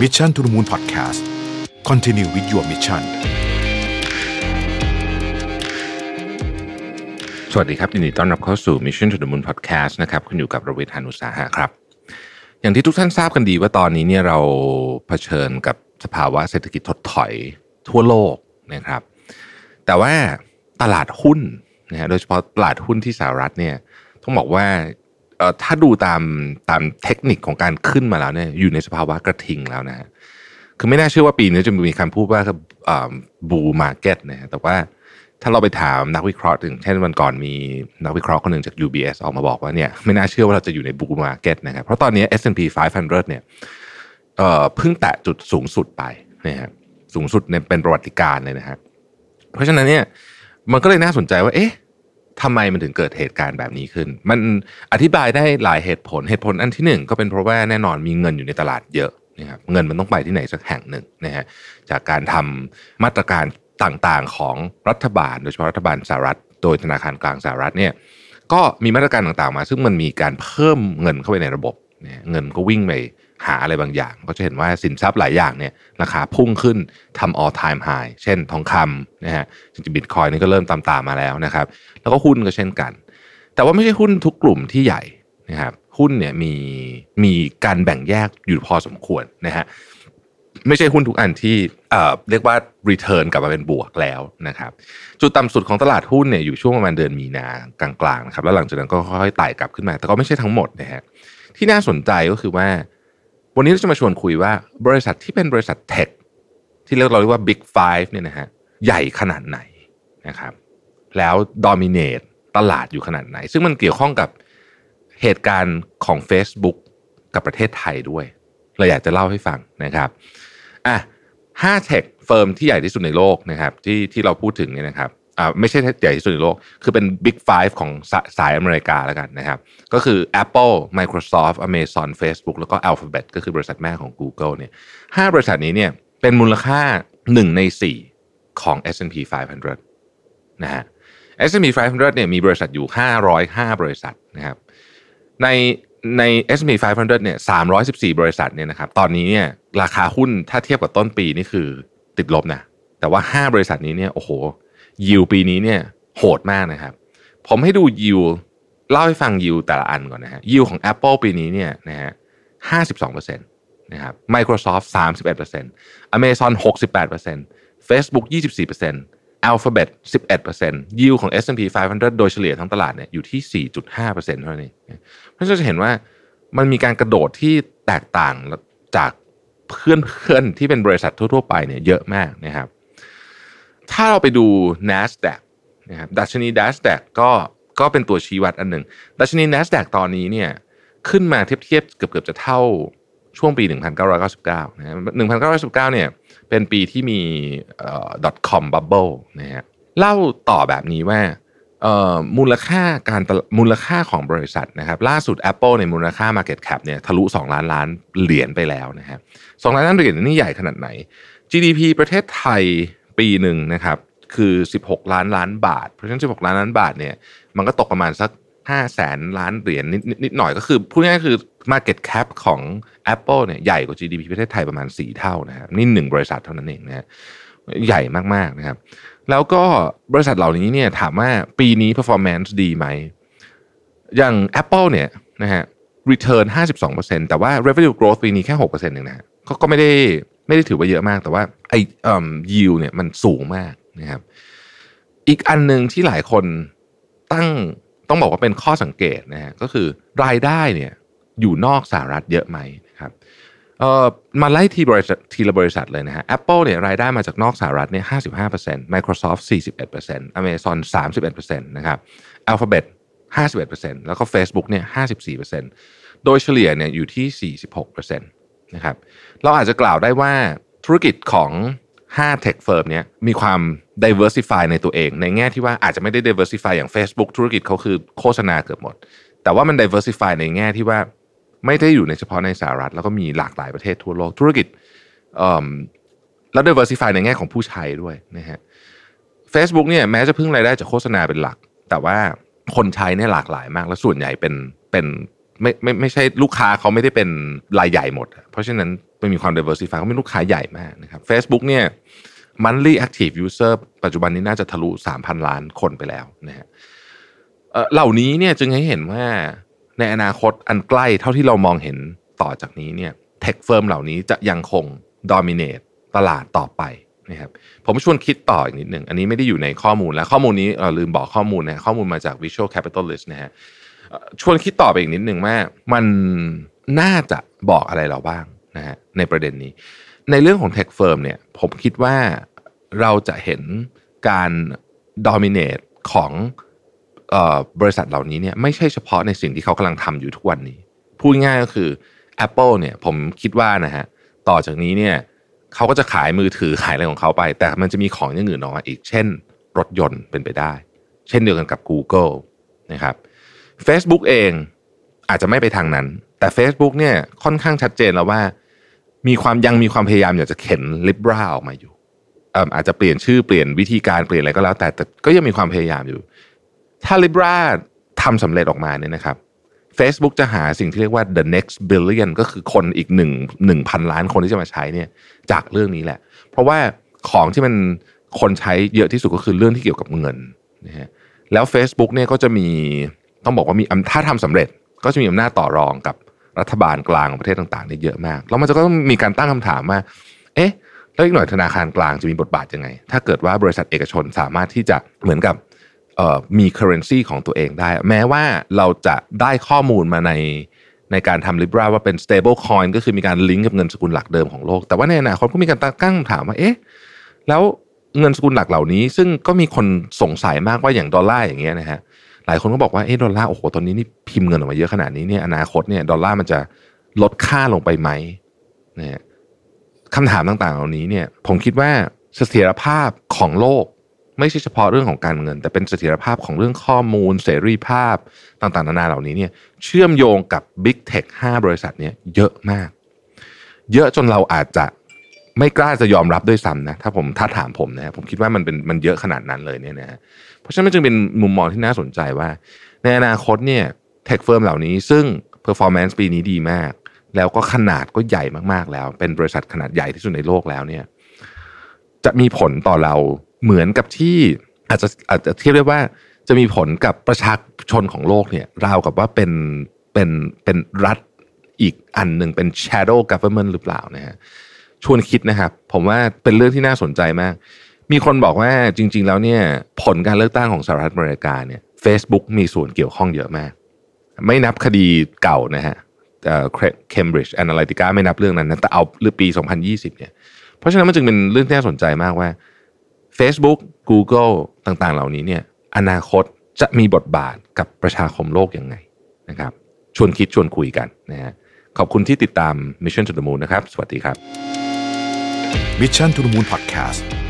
Mission to the Moon Podcast Continue with your mission สวัสดีครับยินดีต้อนรับเข้าสู่ Mission to the Moon Podcast นะครับคุณอยู่กับระเวทหานุสาหะครับ อย่างที่ทุกท่านทราบกันดีว่าตอนนี้เนี่ยเราเผชิญกับสภาวะเศรษฐกิจถดถอยทั่วโลกนะครับ แต่ว่าตลาดหุ้นนะฮะโดยเฉพาะตลาดหุ้นที่สหรัฐเนี่ยต้องบอกว่า ถ้าดูตามตามเทคนิคของการขึ้นมาแล้วเนี่ยอยู่ในสภาวะกระทิงแล้วนะฮะคือไม่น่าเชื่อว่าปีนี้จะมีคำพูดว่าบูมาเก็ตนะฮะแต่ว่าถ้าเราไปถามนักวิเคราะห์ถึงเช่นวันก่อนมีนักวิเคราะห์คนหนึ่งจาก UBS ออกมาบอกว่าเนี่ยไม่น่าเชื่อว่าเราจะอยู่ในบูมาเก็ตนะครับเพราะตอนนี้ S&P 500 เนี่ยเอ่อเพิ่งแตะจุดสูงสุดไปนะฮะสูงสุดในเป็นประวัติการเลยนะฮะเพราะฉะนั้นเนี่ยมันก็เลยน่าสนใจว่าเอ๊ะ ทำไมมันถึงเกิดเหตุการณ์แบบนี้ขึ้น มันอธิบายได้หลายเหตุผลเหตุผลอันที่หนึ่งก็เป็นเพราะว่าแน่นอนมีเงินอยู่ในตลาดเยอะนะครับเงินมันต้องไปที่ไหนสักแห่งหนึ่งนะฮะจากการทำมาตรการต่างๆของรัฐบาล โดยเฉพาะรัฐบาลสหรัฐ โดยธนาคารกลางสหรัฐเนี่ยก็มีมาตรการต่างๆมา ซึ่งมันมีการเพิ่มเงินเข้าไปในระบบเนี่ยเงินก็วิ่งไป หาอะไรบางอย่าง ก็จะเห็นว่าสินทรัพย์หลายอย่างเนี่ยราคาพุ่งขึ้นทำ all time high เช่นทองคำนะฮะจริงๆบิตคอยนี่ก็เริ่มตามๆมาแล้วนะครับ แล้วก็หุ้นก็เช่นกัน แต่ว่าไม่ใช่หุ้นทุกกลุ่มที่ใหญ่นะครับหุ้นเนี่ยมีมีการแบ่งแยกอยู่พอสมควรนะฮะไม่ใช่หุ้นทุกอันที่เอ่อเรียกว่า return กลับมาเป็นบวกแล้วนะครับจุดต่ำสุดของตลาดหุ้นเนี่ยอยู่ช่วงประมาณเดือนมีนากลางๆนะครับแล้วหลังจากนั้นก็ค่อยๆไต่กลับขึ้นมา แต่ก็ไม่ใช่ทั้งหมดนะฮะที่น่าสนใจก็คือว่า วันนี้เราจะมาชวนคุยว่าบริษัทที่เป็นบริษัท tech ที่เรียกเราเรียกว่า Big Five เนี่ยนะฮะใหญ่ขนาดไหนนะครับแล้ว dominate ตลาดอยู่ขนาดไหน ซึ่งมันเกี่ยวข้องกับเหตุการณ์ของ Facebook กับประเทศไทยด้วย เราอยากจะเล่าให้ฟังนะครับอะห้า tech firm ที่ใหญ่ที่สุดในโลกนะครับที่ที่เราพูดถึงเนี่ยนะครับ อ่าไม่ใช่ใหญ่ที่สุดในโลก คือเป็น Big Five ของสาสายอเมริกาแล้วกันนะครับ ก็คือ Apple Microsoft Amazon Facebook แล้วก็ Alphabet ก็คือบริษัทแม่ของ Google เนี่ยห้าบริษัทนี้เนี่ยเป็นมูลค่าหนึ่งในสี่ของ S&P 500 นะฮะ S&P 500 เนี่ยมีบริษัทอยู่ 505 บริษัทนะครับ ในใน S&P 500 เนี่ย 314 บริษัทเนี่ยนะครับ ตอนนี้เนี่ยราคาหุ้นถ้าเทียบกับต้นปีนี่คือติดลบนะ แต่ว่า 5 บริษัทนี้เนี่ย โอ้โห ยิวปีนี้เนี่ยโหดมากนะครับ ผมให้ดูยิวเล่าให้ฟังยิวแต่ละอันก่อนนะฮะยิวของ Apple ปีนี้เนี่ยนะฮะ52%นต์นะครับ Microsoft 31% Amazon 68% Facebook 24% Alphabet 11% yield ของ S&P 500 โดยเฉลี่ยทั้งตลาดเนี่ยอยู่ที่ 4.5%เท่านั้นเองเพราะฉะนั้นจะเห็นว่ามันมีการกระโดดที่แตกต่างจากเพื่อนๆที่เป็นบริษัททั่ว ๆ ไปเนี่ยเยอะมากนะครับ ถ้าเราไปดู NASDAQ นะครับดัชนี NASDAQ ก็ก็เป็นตัวชี้วัดอันหนึ่งดัชนี NASDAQ ตอนนี้เนี่ยขึ้นมาเทียบเทียบเกือบเกือบจะเท่าช่วงปี 1999นะฮะ1999เนี่ยเป็นปีที่มี .com bubble นะฮะเล่าต่อแบบนี้ว่ามูลค่าการมูลค่าของบริษัทนะครับล่าสุด Apple ในมูลค่า Market Cap เนี่ยทะลุ 2 ล้านล้านเหรียญไปแล้วนะครับสล้านล้านเหรียญนี่ใหญ่ขนาดไหน GDP ประเทศไทย ปีหนึ่งนะครับคือ 16 ล้านล้านบาท เพราะฉะนั้น 16 ล้านล้านบาทเนี่ยมันก็ตกประมาณสัก5แสนล้านเหรียญนิดนิดหน่อยก็คือพูดง่ายๆคือ Market Cap ของ Apple เนี่ยใหญ่กว่า GDP ประเทศไทยประมาณ 4 เท่านะครับนี่หนึ่งบริษัทเท่านั้นเองนะฮะใหญ่มากๆนะครับ แล้วก็บริษัทเหล่านี้เนี่ยถามว่าปีนี้ performance ดีไหม อย่าง Apple เนี่ยนะฮะ return 52%แต่ว่า revenue growth ปีนี้แค่6%เองนะฮะก็ก็ไม่ได้ ไม่ได้ถือว่าเยอะมาก แต่ว่าไอเอ็มยิวเนี่ยมันสูงมากนะครับ อีกอันหนึ่งที่หลายคนตั้งต้องบอกว่าเป็นข้อสังเกตนะฮะก็คือรายได้เนี่ยอยู่นอกสหรัฐเยอะไหมนะครับเอ่อมาไล่ทีบริษัททีละบริษัทเลยนะฮะแอปเปิลเนี่ยรายได้มาจากนอกสหรัฐเนี่ยห้าสิบห้าเปอร์เซ็นต์ Microsoft สี่สิบเอ็ดเปอร์เซ็นต์อเมซอนสามสิบเอ็ดเปอร์เซ็นต์นะครับ Alphabet ห้าสิบเอ็ดเปอร์เซ็นต์แล้วก็เฟซบุ๊กเนี่ยห้าสิบสี่เปอร์เซ็นต์โดยเฉลี่ยเนี่ยอยู่ที่สี่สิบหกเปอร์เซ็นต์นะครับเราอาจจะกล่าวได้ว่าธุรกิจของ5 tech firm เนี้ยมีความ diversify ในตัวเอง ในแง่ที่ว่าอาจจะไม่ได้ diversify อย่าง Facebook ธุรกิจเขาคือโฆษณาเกือบหมด แต่ว่ามัน diversify ในแง่ที่ว่าไม่ได้อยู่ในเฉพาะในสหรัฐ แล้วก็มีหลากหลายประเทศทั่วโลกธุรกิจแล้ว diversify ในแง่ของผู้ใช้ด้วยนะฮะ Facebook เนี่ยแม้จะพึ่งรายได้จากโฆษณาเป็นหลัก แต่ว่าคนใช้เนี่ยหลากหลายมาก และส่วนใหญ่เป็นเป็น ไม่ไม่ไม่ใช่ลูกค้าเขาไม่ได้เป็นรายใหญ่หมด เพราะฉะนั้นมันมีความ diversify เขาเป็นลูกค้าใหญ่มากนะครับ Facebook เนี่ย monthly active user ปัจจุบันนี้น่าจะทะลุ 3,000 ล้านคนไปแล้วนะฮะเหล่านี้เนี่ยจึงให้เห็นว่าในอนาคตอันใกล้เท่าที่เรามองเห็นต่อจากนี้เนี่ยเทคเฟิร์มเหล่านี้จะยังคง dominate ตลาดต่อไปนะครับผมชวนคิดต่ออีกนิดหนึ่ง อันนี้ไม่ได้อยู่ในข้อมูลแล้ว ข้อมูลนี้เราลืมบอกข้อมูลนะข้อมูลมาจาก Visual Capitalist นะฮะ ชวนคิดต่อไปอีกนิดหนึ่งว่ามันน่าจะบอกอะไรเราบ้างนะฮะในประเด็นนี้ ในเรื่องของ Tech Firm เนี่ยผมคิดว่าเราจะเห็นการ dominate ของบริษัทเหล่านี้เนี่ยไม่ใช่เฉพาะในสิ่งที่เขากำลังทำอยู่ทุกวันนี้ พูดง่ายก็คือ Apple เนี่ยผมคิดว่านะฮะต่อจากนี้เนี่ยเขาก็จะขายมือถือขายอะไรของเขาไป แต่มันจะมีของอย่างอื่นออกมาอีก เช่น รถยนต์เป็นไปได้ เช่นเดียวกันกับ Google นะครับ Facebook เองอาจจะไม่ไปทางนั้น แต่ Facebook เนี่ยค่อนข้างชัดเจนแล้วว่า มีความยังมีความพยายามอยากจะเข็น Libra ออกมาอยู่อาจจะเปลี่ยนชื่อเปลี่ยนวิธีการเปลี่ยนอะไรก็แล้ว แต่แต่ก็ยังมีความพยายามอยู่ ถ้า Libra ทำสำเร็จออกมาเนี่ยนะครับ Facebook จะหาสิ่งที่เรียกว่า the next billion ก็คือคนอีกหนึ่งหนึ่งพันล้านคนที่จะมาใช้เนี่ยจากเรื่องนี้แหละ เพราะว่าของที่มันคนใช้เยอะที่สุดก็คือเรื่องที่เกี่ยวกับเงินนะฮะแล้ว Facebook เนี่ยก็จะมี ต้องบอกว่ามีถ้าทำสำเร็จก็จะมีอำนาจต่อรองกับรัฐบาลกลางของประเทศต่างๆได้เยอะมากแล้วมันจะก็ต้องมีการตั้งคำถามว่า เอ๊ะแล้วอีกหน่อยธนาคารกลางจะมีบทบาทยังไง ถ้าเกิดว่าบริษัทเอกชนสามารถที่จะเหมือนกับมี currency ของตัวเองได้ แม้ว่าเราจะได้ข้อมูลมาในในการทำ Libra ว่าเป็น stable coin ก็คือมีการลิงก์กับเงินสกุลหลักเดิมของโลก แต่ว่าในอนาคตก็มีการตั้งคำถามว่าเอ๊ะแล้วเงินสกุลหลักเหล่านี้ ซึ่งก็มีคนสงสัยมากว่าอย่างดอลลาร์อย่างเงี้ยนะฮะ ลายคนก็บอกว่าเอ๊ะดอลลาร์โอ้โหตอนนี้นี่พิมพ์เงินออกมาเยอะขนาดนี้เนี่ยอนาคตเนี่ยดอลลาร์มันจะลดค่าลงไปไหมเนี่ยคำถามต่างๆ เหล่านี้เนี่ย ผมคิดว่าเสถียรภาพของโลก ไม่ใช่เฉพาะเรื่องของการเงิน แต่เป็นเสถียรภาพของเรื่องข้อมูล เสรีภาพต่างๆ นานาเหล่านี้เนี่ย เชื่อมโยงกับ Big Tech 5 บริษัทนี้เยอะมาก เยอะจนเราอาจจะไม่กล้าจะยอมรับด้วยซ้ำนะถ้าผมถ้าถามผมนะผมคิดว่ามันเป็นมันเยอะขนาดนั้นเลยเนี่ยนะ เพราะฉะนั้นมันจึงเป็นมุมมองที่น่าสนใจว่า ในอนาคตเนี่ย tech firm เหล่านี้ซึ่ง performance ปีนี้ดีมาก แล้วก็ขนาดก็ใหญ่มากๆแล้ว เป็นบริษัทขนาดใหญ่ที่สุดในโลกแล้วเนี่ยจะมีผลต่อเราเหมือนกับที่อาจจะอาจจะเทียบได้ว่าจะมีผลกับประชาชนของโลกเนี่ยราวกับว่าเป็นเป็นเป็นรัฐอีกอันหนึ่งเป็น shadow government หรือเปล่านะฮะชวนคิดนะครับ ผมว่าเป็นเรื่องที่น่าสนใจมาก มีคนบอกว่าจริง ๆ แล้วเนี่ยผลการเลือกตั้งของสหรัฐอเมริกาเนี่ย Facebook มีส่วนเกี่ยวข้องเยอะมาก ไม่นับคดีเก่านะฮะเคมบริดจ์แอนาลิติกาไม่นับเรื่องนั้นนะแต่เอาเรื่องปี 2020 เนี่ย เพราะฉะนั้นมันจึงเป็นเรื่องที่น่าสนใจมากว่า Facebook Google ต่างๆ เหล่านี้เนี่ยอนาคตจะมีบทบาทกับประชาคมโลกยังไงนะครับชวนคิดชวนคุยกันนะฮะขอบคุณที่ติดตาม Mission to the Moon นะครับ สวัสดีครับ Mission to the Moon Podcast